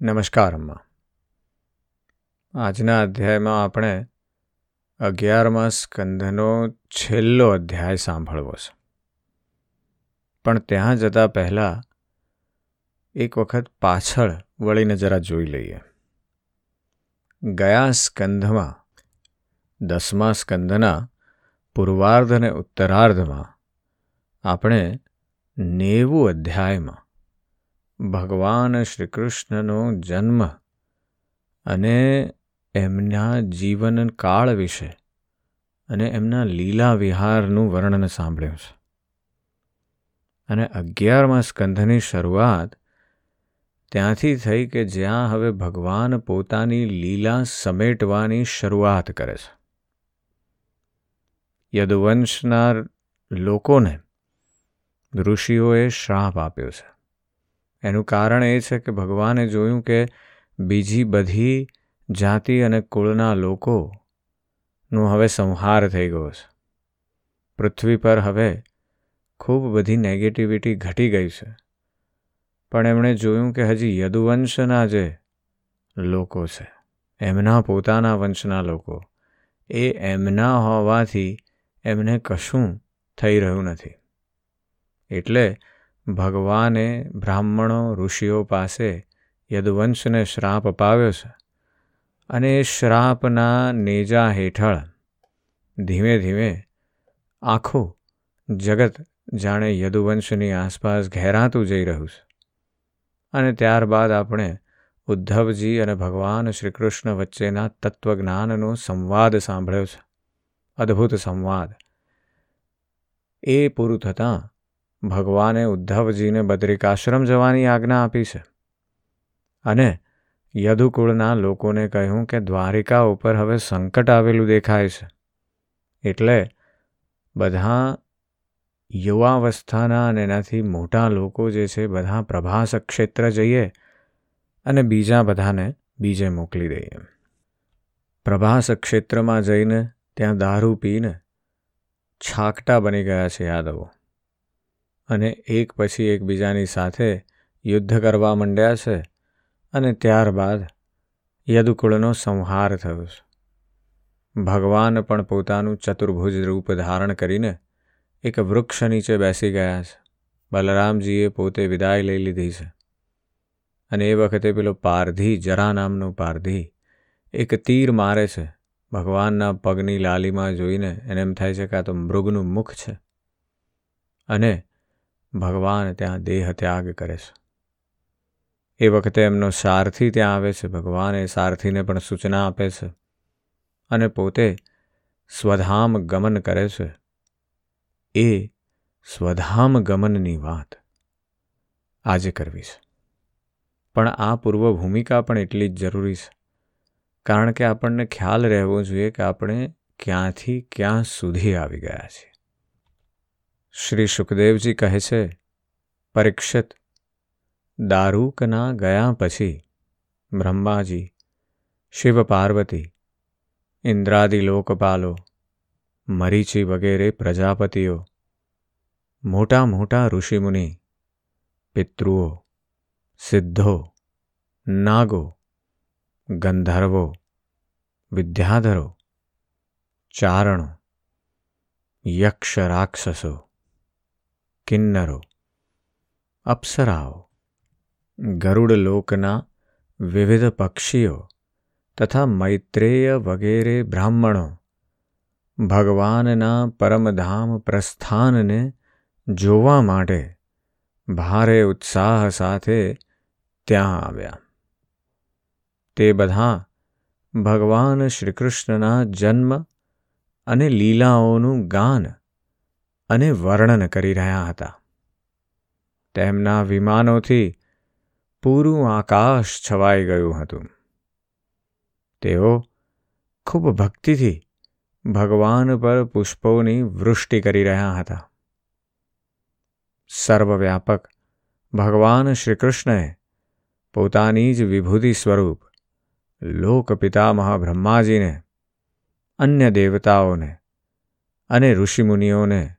નમસ્કાર, અમ્મા. આજના અધ્યાયમાં આપણે અગિયારમા સ્કંધનો છેલ્લો અધ્યાય સાંભળવો છે. પણ ત્યાં જતાં પહેલાં એક વખત પાછળ વળીને જરા જોઈ લઈએ. ગયા સ્કંધમાં દસમા સ્કંધના પૂર્વાર્ધ અને ઉત્તરાર્ધમાં આપણે નેવું અધ્યાયમાં ભગવાન શ્રી કૃષ્ણનો જન્મ અને એમના જીવન કાળ વિશે અને એમના લીલા વિહારનું વર્ણન સાંભળ્યું છે. અને અગિયારમા સ્કંધની શરૂઆત ત્યાંથી થઈ કે જ્યાં હવે ભગવાન પોતાની લીલા સમેટવાની શરૂઆત કરે છે. યદુવંશના લોકોને ઋષિઓએ શ્રાપ આપ્યો છે. એનું કારણ એ છે કે ભગવાને જોયું કે બીજી બધી જાતિ અને કુળના લોકોનો હવે સંહાર થઈ ગયો છે. પૃથ્વી પર હવે ખૂબ બધી નેગેટિવિટી ઘટી ગઈ છે. પણ એમણે જોયું કે હજી યદુવંશના જે લોકો છે, એમના પોતાના વંશના લોકો, એ એમના હોવાથી એમને કશું થઈ રહ્યું નથી. એટલે ભગવાને બ્રાહ્મણો, ઋષિઓ પાસે યદુવંશને શ્રાપ અપાવ્યો છે અને એ શ્રાપના નેજા હેઠળ ધીમે ધીમે આખું જગત જાણે યદુવંશની આસપાસ ઘેરાતું જઈ રહ્યું છે. અને ત્યારબાદ આપણે ઉદ્ધવજી અને ભગવાન શ્રી કૃષ્ણ વચ્ચેના તત્વજ્ઞાનનો સંવાદ સાંભળ્યો છે. અદ્ભુત સંવાદ. એ પૂરું થતાં ભગવાને ઉદ્ધવજીને બદ્રિકાશ્રમ જવાની આજ્ઞા આપી છે. અને યદુકુળના લોકોને કહ્યું કે દ્વારિકા ઉપર હવે સંકટ આવેલું દેખાય છે. એટલે બધા યુવાવસ્થાના અને એનાથી મોટા લોકો જે છે બધા પ્રભાસ ક્ષેત્ર જઈએ અને બીજા બધાને બીજે મોકલી દઈએ પ્રભાસ ક્ષેત્રમાં જઈને ત્યાં દારૂ પીને છાકટા બની ગયા છે યાદવો. અને એક પછી એકબીજાની સાથે યુદ્ધ કરવા માંડ્યા છે અને ત્યારબાદ યદુકુળનો સંહાર થયો છે. ભગવાન પણ પોતાનું ચતુર્ભુજ રૂપ ધારણ કરીને એક વૃક્ષ નીચે બેસી ગયા છે. બલરામજીએ પોતે વિદાય લઈ લીધી છે. અને એ વખતે પેલો પારધી, જરા નામનો પારધી, એક તીર મારે છે. ભગવાનના પગની લાલીમાં જોઈને એને એમ થાય છે કે આ તો મૃગનું મુખ છે. અને ભગવાન ત્યાં દેહ ત્યાગ કરે છે. એ વખતે એમનો સારથી ત્યાં આવે છે, ભગવાન એ સારથીને પણ સૂચના આપે છે અને પોતે સ્વધામ ગમન કરે છે. એ સ્વધામ ગમનની વાત આજે કરવી છે. પણ આ પૂર્વ ભૂમિકા પણ એટલી જ જરૂરી છે. કારણ કે આપણને ખ્યાલ રહેવો જોઈએ કે આપણે ક્યાંથી ક્યાં સુધી આવી ગયા છીએ. શ્રી સુખદેવજી કહે છે, પરીક્ષિત દારૂકના ગયા પછી બ્રહ્માજી, શિવ પાર્વતી, ઇન્દ્રાદિ લોકપાલો, મરીચી વગેરે પ્રજાપતિઓ, મોટા મોટા ઋષિમુનિ, પિતૃઓ, સિદ્ધો, નાગો, ગંધર્વો, વિદ્યાધરો, ચારણો, યક્ષ રાક્ષસો કિન્નરો, અપ્સરાઓ, ગરુડ લોકના વિવિધ પક્ષીઓ તથા મૈત્રેય વગેરે બ્રાહ્મણો ભગવાનના પરમધામ પ્રસ્થાનને જોવા માટે ભારે ઉત્સાહ સાથે ત્યાં આવ્યા. તે બધા ભગવાન શ્રીકૃષ્ણના જન્મ અને લીલાઓનું ગાન અને વર્ણન કરી રહ્યા હતા. તેમના વિમાનોથી પૂરું આકાશ છવાઈ ગયું હતું. તેઓ ખૂબ ભક્તિથી ભગવાન પર પુષ્પોની વૃષ્ટિ કરી રહ્યા હતા. સર્વવ્યાપક ભગવાન શ્રીકૃષ્ણએ પોતાની જ વિભૂતિ સ્વરૂપ લોકપિતામહ બ્રહ્માજીને, અન્ય દેવતાઓને અને ઋષિમુનિઓને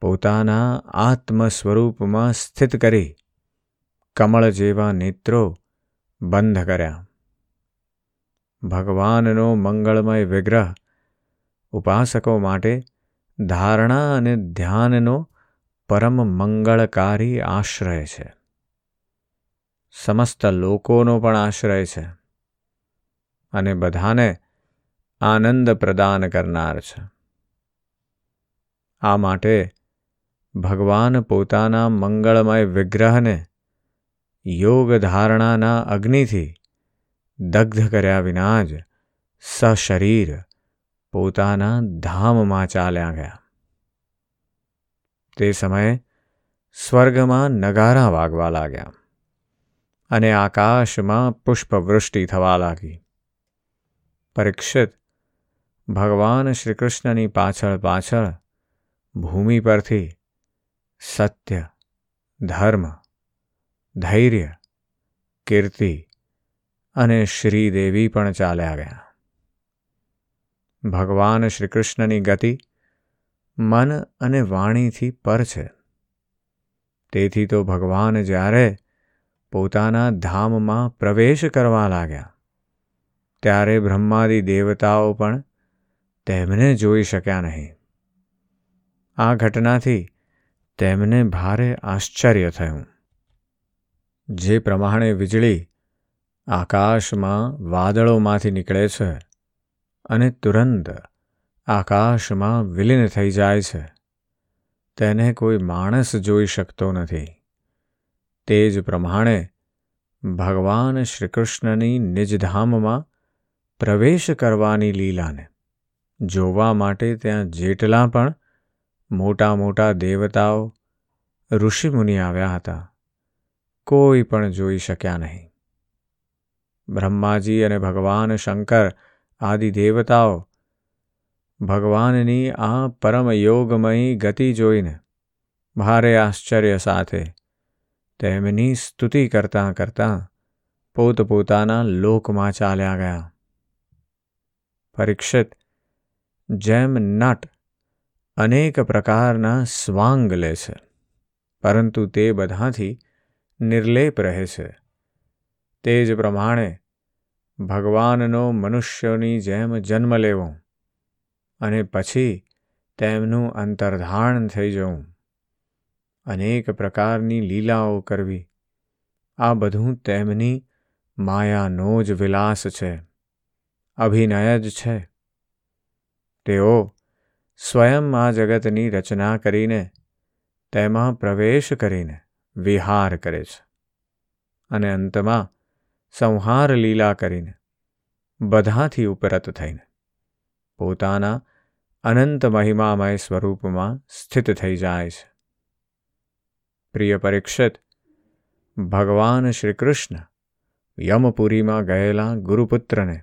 પોતાના આત્મ સ્વરૂપમાં સ્થિત કરી કમળ જેવા નેત્રો બંધ કર્યા. ભગવાનનો મંગળમય વિગ્રહ ઉપાસકો માટે ધારણા અને ધ્યાનનો પરમ મંગળકારી આશ્રય છે. સમસ્ત લોકોનો પણ આશ્રય છે અને બધાને આનંદ પ્રદાન કરનાર છે. આ માટે ભગવાન પોતાના મંગળમય વિગ્રહને યોગ ધારણાના અગ્નિથી દગ્ધ કર્યા વિના જ સશરીર પોતાના ધામમાં ચાલ્યા ગયા. તે સમયે સ્વર્ગમાં નગારા વાગવા લાગ્યા અને આકાશમાં પુષ્પવૃષ્ટિ થવા લાગી. પરીક્ષિત ભગવાન શ્રીકૃષ્ણની પાછળ પાછળ ભૂમિ પરથી સત્ય, ધર્મ, ધૈર્ય, કીર્તિ અને શ્રીદેવી પણ ચાલ્યા ગયા. ભગવાન શ્રીકૃષ્ણની ગતિ મન અને વાણીથી પર છે. તેથી તો ભગવાન જ્યારે પોતાના ધામમાં પ્રવેશ કરવા લાગ્યા, ત્યારે બ્રહ્માદિ દેવતાઓ પણ તેમને જોઈ શક્યા નહીં. આ ઘટનાથી તેમને ભારે આશ્ચર્ય થયું. જે પ્રમાણે વીજળી આકાશમાં વાદળોમાંથી નીકળે છે અને તુરંત આકાશમાં વિલીન થઈ જાય છે, તેને કોઈ માણસ જોઈ શકતો નથી. તે જ પ્રમાણે ભગવાન શ્રીકૃષ્ણની નિજધામમાં પ્રવેશ કરવાની લીલાને જોવા માટે ત્યાં જેટલા પણ મોટા મોટા દેવતાઓ ઋષિમુનિ આવ્યા હતા. કોઈ પણ જોઈ શક્યા નહીં. બ્રહ્માજી અને ભગવાન શંકર આદિ દેવતાઓ ભગવાનની આ પરમ યોગમયી ગતિ જોઈને ભારે આશ્ચર્ય સાથે તેમની સ્તુતિ કરતાં કરતાં પોતપોતાના લોકમાં ચાલ્યા ગયા. પરીક્ષિત જેમ નટ અનેક પ્રકારના સ્વાંગ લે છે, પરંતુ તે બધાથી નિર્લેપ રહે છે. તે જ પ્રમાણે ભગવાનનો મનુષ્યોની જેમ જન્મ લેવો અને પછી તેમનું અંતર્ધાન થઈ જવું. અનેક પ્રકારની લીલાઓ કરવી, આ બધું તેમની માયાનો જ વિલાસ છે, અભિનય જ છે. તેઓ સ્વયં આ જગતની રચના કરીને, તેમાં પ્રવેશ કરીને વિહાર કરે છે. અને અંતમાં સંહાર લીલા કરીને બધાથી ઉપરત થઈને પોતાના અનંત મહિમામય સ્વરૂપમાં સ્થિત થઈ જાય છે. પ્રિય પરીક્ષિત, ભગવાન શ્રી કૃષ્ણ યમપુરીમાં ગયેલા ગુરુપુત્રને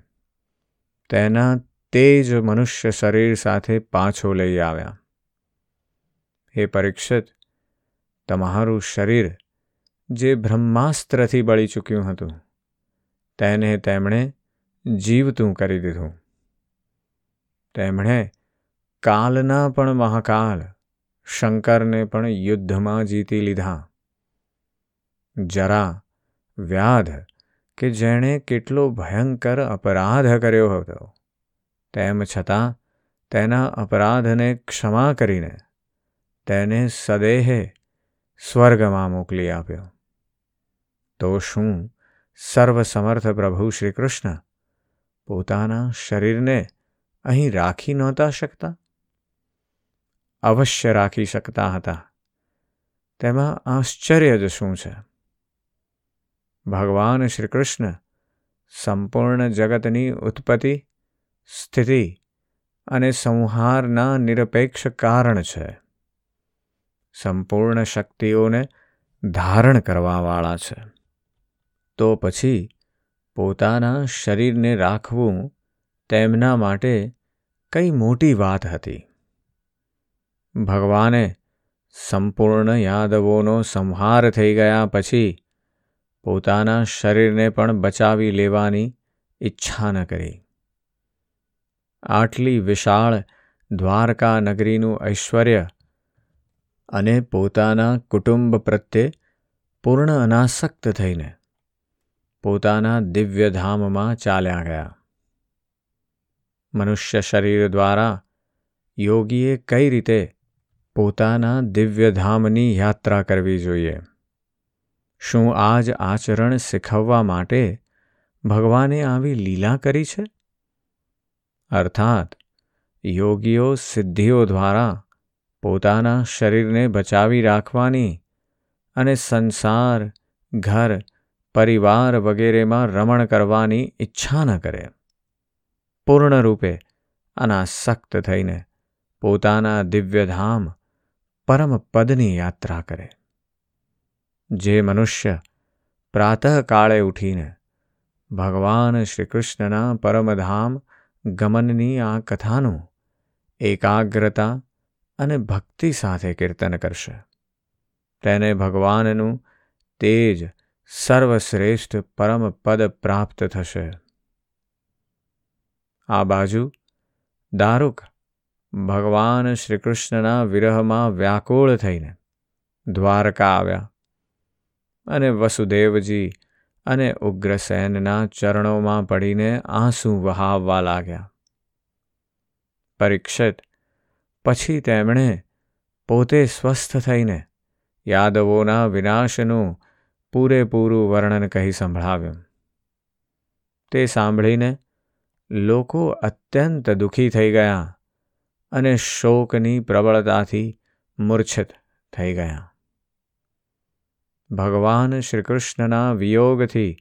તેના તે જ મનુષ્ય શરીર સાથે પાછો લઈ આવ્યા. હે પરીક્ષિત, તમારું શરીર જે બ્રહ્માસ્ત્રથી બળી ચૂક્યું હતું, તેને તેમણે જીવતું કરી દીધું. તેમણે કાલના પણ મહાકાલ, શંકરને પણ યુદ્ધમાં જીતી લીધા. જરા વ્યાધ કે જેણે કેટલો ભયંકર અપરાધ કર્યો હતો. તેમ છતાં તેના અપરાધને ક્ષમા કરીને તેને સદેહે સ્વર્ગમાં મોકલી આપ્યો. તો શું સર્વસમર્થ પ્રભુ શ્રી કૃષ્ણ પોતાના શરીરને અહીં રાખી નહોતા શકતા? અવશ્ય રાખી શકતા હતા. તેમાં આશ્ચર્ય જ શું છે? ભગવાન શ્રી કૃષ્ણ સંપૂર્ણ જગતની ઉત્પત્તિ સ્થિતિ અને સંહારના નિરપેક્ષ કારણ છે. સંપૂર્ણ શક્તિઓને ધારણ કરવાવાળા છે. તો પછી પોતાના શરીરને રાખવું તેમના માટે કઈ મોટી વાત હતી? ભગવાને સંપૂર્ણ યાદવોનો સંહાર થઈ ગયા પછી પોતાના શરીરને પણ બચાવી લેવાની ઈચ્છા ન કરી. આટલી વિશાળ દ્વારકા નગરીનું ઐશ્વર્ય અને પોતાના કુટુંબ પ્રત્યે પૂર્ણ અનાસક્ત થઈને પોતાના દિવ્યધામમાં ચાલ્યા ગયા. મનુષ્ય શરીર દ્વારા યોગીએ કઈ રીતે પોતાના દિવ્યધામની યાત્રા કરવી જોઈએ? શું આ જ આચરણ શીખવવા માટે ભગવાને આવી લીલા કરી છે? અર્થાત, યોગીઓ સિદ્ધિઓ દ્વારા પોતાના શરીરને બચાવી રાખવાની અને સંસાર, ઘર, પરિવાર વગેરેમાં રમણ કરવાની ઈચ્છા ન કરે. પૂર્ણરૂપે અનાસક્ત થઈને પોતાના દિવ્યધામ પરમ પદની યાત્રા કરે. જે મનુષ્ય પ્રાતઃકાળે ઉઠીને ભગવાન શ્રીકૃષ્ણના પરમધામ ગમનની આ કથાનું એકાગ્રતા અને ભક્તિ સાથે કીર્તન કરશે. તેને ભગવાનનું તેજ સર્વશ્રેષ્ઠ પરમ પદ પ્રાપ્ત થશે. આ બાજુ દારૂક ભગવાન શ્રીકૃષ્ણના વિરહમાં વ્યાકુળ થઈને દ્વારકા આવ્યા અને વસુદેવજી અને ઉગ્રસેનના ચરણોમાં પડીને આંસુ વહાવવા લાગ્યા. પરીક્ષિત, પછી તેમણે પોતે સ્વસ્થ થઈને યાદવોના વિનાશનું પૂરેપૂરું વર્ણન કહી સંભળાવ્યું. તે સાંભળીને લોકો અત્યંત દુઃખી થઈ ગયા અને શોકની પ્રબળતાથી મૂર્છિત થઈ ગયા. ભગવાન શ્રીકૃષ્ણના વિયોગથી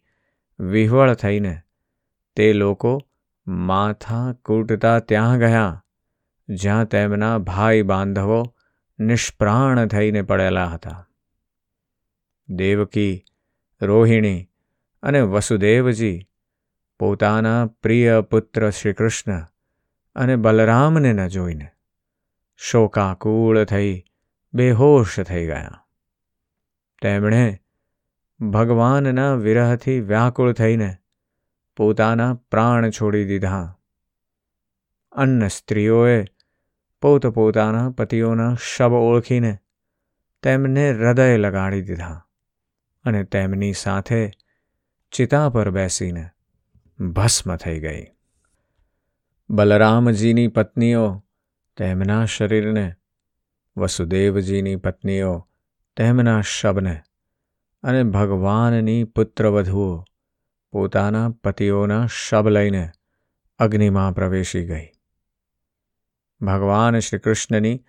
વિહવળ થઈને તે લોકો માથા કૂટતા ત્યાં ગયા, જ્યાં તેમના ભાઈ બાંધવો નિષ્પ્રાણ થઈને પડેલા હતા. દેવકી, રોહિણી અને વસુદેવજી પોતાના પ્રિય પુત્ર શ્રીકૃષ્ણ અને બલરામને ન જોઈને શોકાકુળ થઈ બેહોશ થઈ ગયા. તેમણે ભગવાનના વિરહથી વ્યાકુળ થઈને પોતાના પ્રાણ છોડી દીધા. અન્ય સ્ત્રીઓએ પોતપોતાના પતિઓના શબ ઓળખીને તેમને હૃદય લગાડી દીધા અને તેમની સાથે ચિતા પર બેસીને ભસ્મ થઈ ગઈ. બલરામજીની પત્નીઓ તેમના શરીરને વસુદેવજીની પત્નીઓ તેમના શબને અને ભગવાનની પુત્રવધુઓ પોતાના પતિઓના શબ લઈને અગ્નિમાં પ્રવેશી ગઈ. ભગવાન શ્રીકૃષ્ણની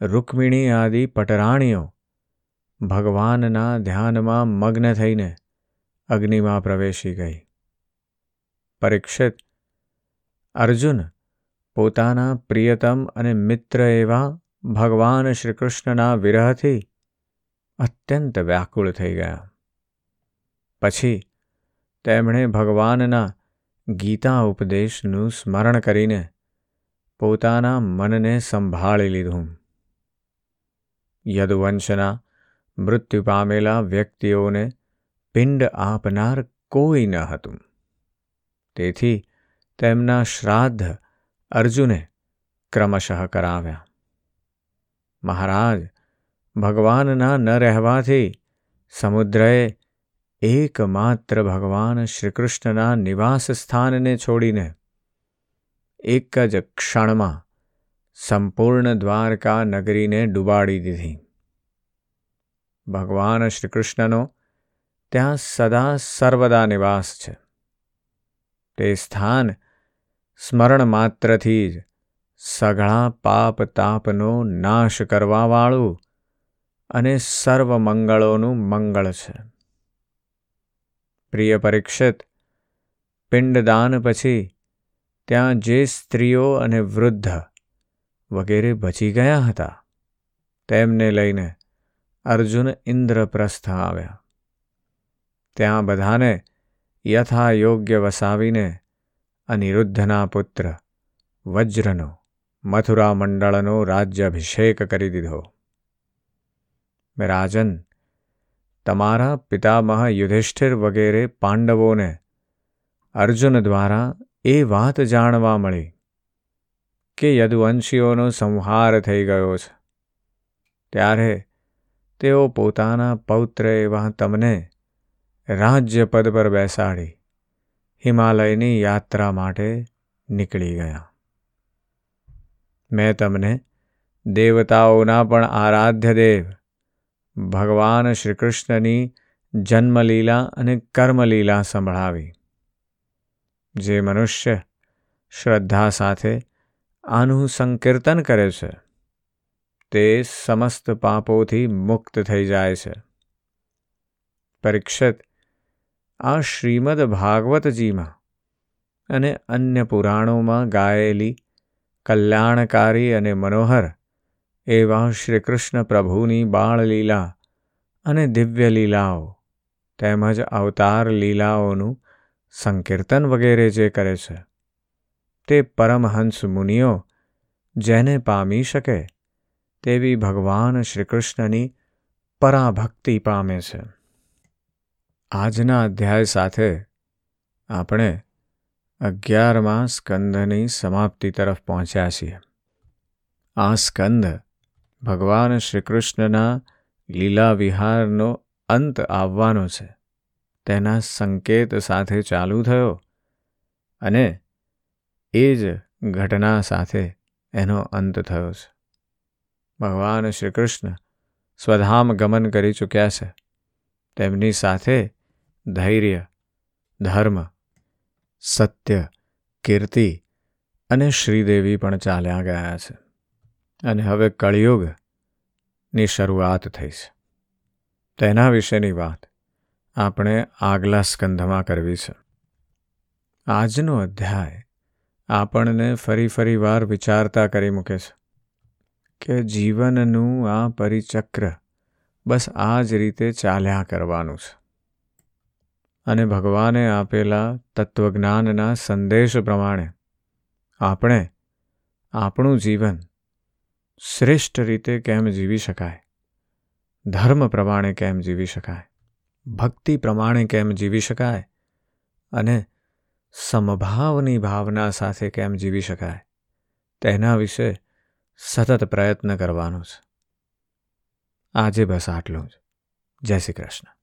રૂકમિણી આદિ પટરાણીઓ ભગવાનના ધ્યાનમાં મગ્ન થઈને અગ્નિમાં પ્રવેશી ગઈ. પરીક્ષિત અર્જુન પોતાના પ્રિયતમ અને મિત્ર એવા ભગવાન શ્રીકૃષ્ણના વિરહથી અત્યંત વ્યાકુળ થઈ ગયા. પછી તેમણે ભગવાનના ગીતા ઉપદેશનું સ્મરણ કરીને પોતાના મનને સંભાળી લીધું. યદુવંશના મૃત્યુ પામેલા વ્યક્તિઓને પિંડ આપનાર કોઈ ન હતું. તેથી તેમના શ્રાદ્ધ અર્જુને ક્રમશઃ કરાવ્યા. મહારાજ ભગવાનના ન રહેવાથી સમુદ્રએ એકમાત્ર ભગવાન શ્રીકૃષ્ણના નિવાસ સ્થાનને છોડીને એક જ ક્ષણમાં સંપૂર્ણ દ્વારકા નગરીને ડૂબાડી દીધી. ભગવાન શ્રીકૃષ્ણનો ત્યાં સદા સર્વદા નિવાસ છે. તે સ્થાન સ્મરણ માત્રથી જ સઘળા પાપ તાપનો નાશ કરવાવાળું અને સર્વ મંગળોનું મંગળ છે. પ્રિય પરીક્ષિત, પિંડદાન પછી ત્યાં જે સ્ત્રીઓ અને વૃદ્ધ વગેરે બચી ગયા હતા, તેમને લઈને અર્જુન ઇન્દ્રપ્રસ્થ આવ્યા. ત્યાં બધાને યથા યોગ્ય વસાવીને અનિરુદ્ધના પુત્ર વજ્રનો મથુરા મંડળનો રાજ્યાભિષેક કરી દીધો. રાજન તમારા પિતામહ યુધિષ્ઠિર વગેરે પાંડવોને અર્જુન દ્વારા એ વાત જાણવા મળી કે યદુવંશીઓનો સંહાર થઈ ગયો છે ત્યારે તેઓ પોતાના પૌત્ર એવા તમને રાજ્ય પદ પર બેસાડી હિમાલયની યાત્રા માટે નીકળી ગયા મેં તમને દેવતાઓના પણ આરાધ્ય દેવ ભગવાન શ્રી કૃષ્ણની જન્મલીલા અને કર્મલીલા સંભળાવી. જે મનુષ્ય શ્રદ્ધા સાથે આનું સંકીર્તન કરે છે, તે સમસ્ત પાપોથી મુક્ત થઈ જાય છે. પરીક્ષિત આ શ્રીમદ ભાગવતજીમાં અને અન્ય પુરાણોમાં ગાયેલી કલ્યાણકારી અને મનોહર એવા શ્રી કૃષ્ણ પ્રભુની બાળલીલા અને દિવ્ય લીલાઓ તેમજ અવતાર લીલાઓનું સંકીર્તન વગેરે જે કરે છે, તે પરમહંસ મુનિઓ જેને પામી શકે તેવી ભગવાન શ્રીકૃષ્ણની પરાભક્તિ પામે છે. આજના અધ્યાય સાથે આપણે અગિયારમાં સ્કંદની સમાપ્તિ તરફ પહોંચ્યા છીએ. આ સ્કંદ ભગવાન શ્રી કૃષ્ણના લીલા વિહારનો અંત આવવાનો છે. તેના સંકેત સાથે ચાલુ થયો અને એ જ ઘટના સાથે એનો અંત થયો છે. ભગવાન શ્રી કૃષ્ણ સ્વધામ ગમન કરી ચૂક્યા છે. તેમની સાથે ધૈર્ય, ધર્મ, સત્ય, કીર્તિ અને શ્રીદેવી પણ ચાલ્યા ગયા છે. અને હવે કળિયુગની શરૂઆત થઈ છે તેના વિશેની વાત આપણે આગલા સ્કંધમાં કરવી છે. આજનો અધ્યાય આપણને ફરી ફરી વાર વિચારતા કરી મૂકે છે કે જીવનનું આ પરિચક્ર બસ આ જ રીતે ચાલ્યા કરવાનું છે. અને ભગવાને આપેલા તત્વજ્ઞાનના સંદેશ પ્રમાણે આપણે આપણું જીવન શ્રેષ્ઠ રીતે કેમ જીવી શકાય? ધર્મ પ્રમાણે કેમ જીવી શકાય? ભક્તિ પ્રમાણે કેમ જીવી શકાય? અને સમભાવની ભાવના સાથે કેમ જીવી શકાય? તેના વિશે સતત પ્રયત્ન કરવાનો છે. આજે બસ આટલું જ. જય શ્રી કૃષ્ણ.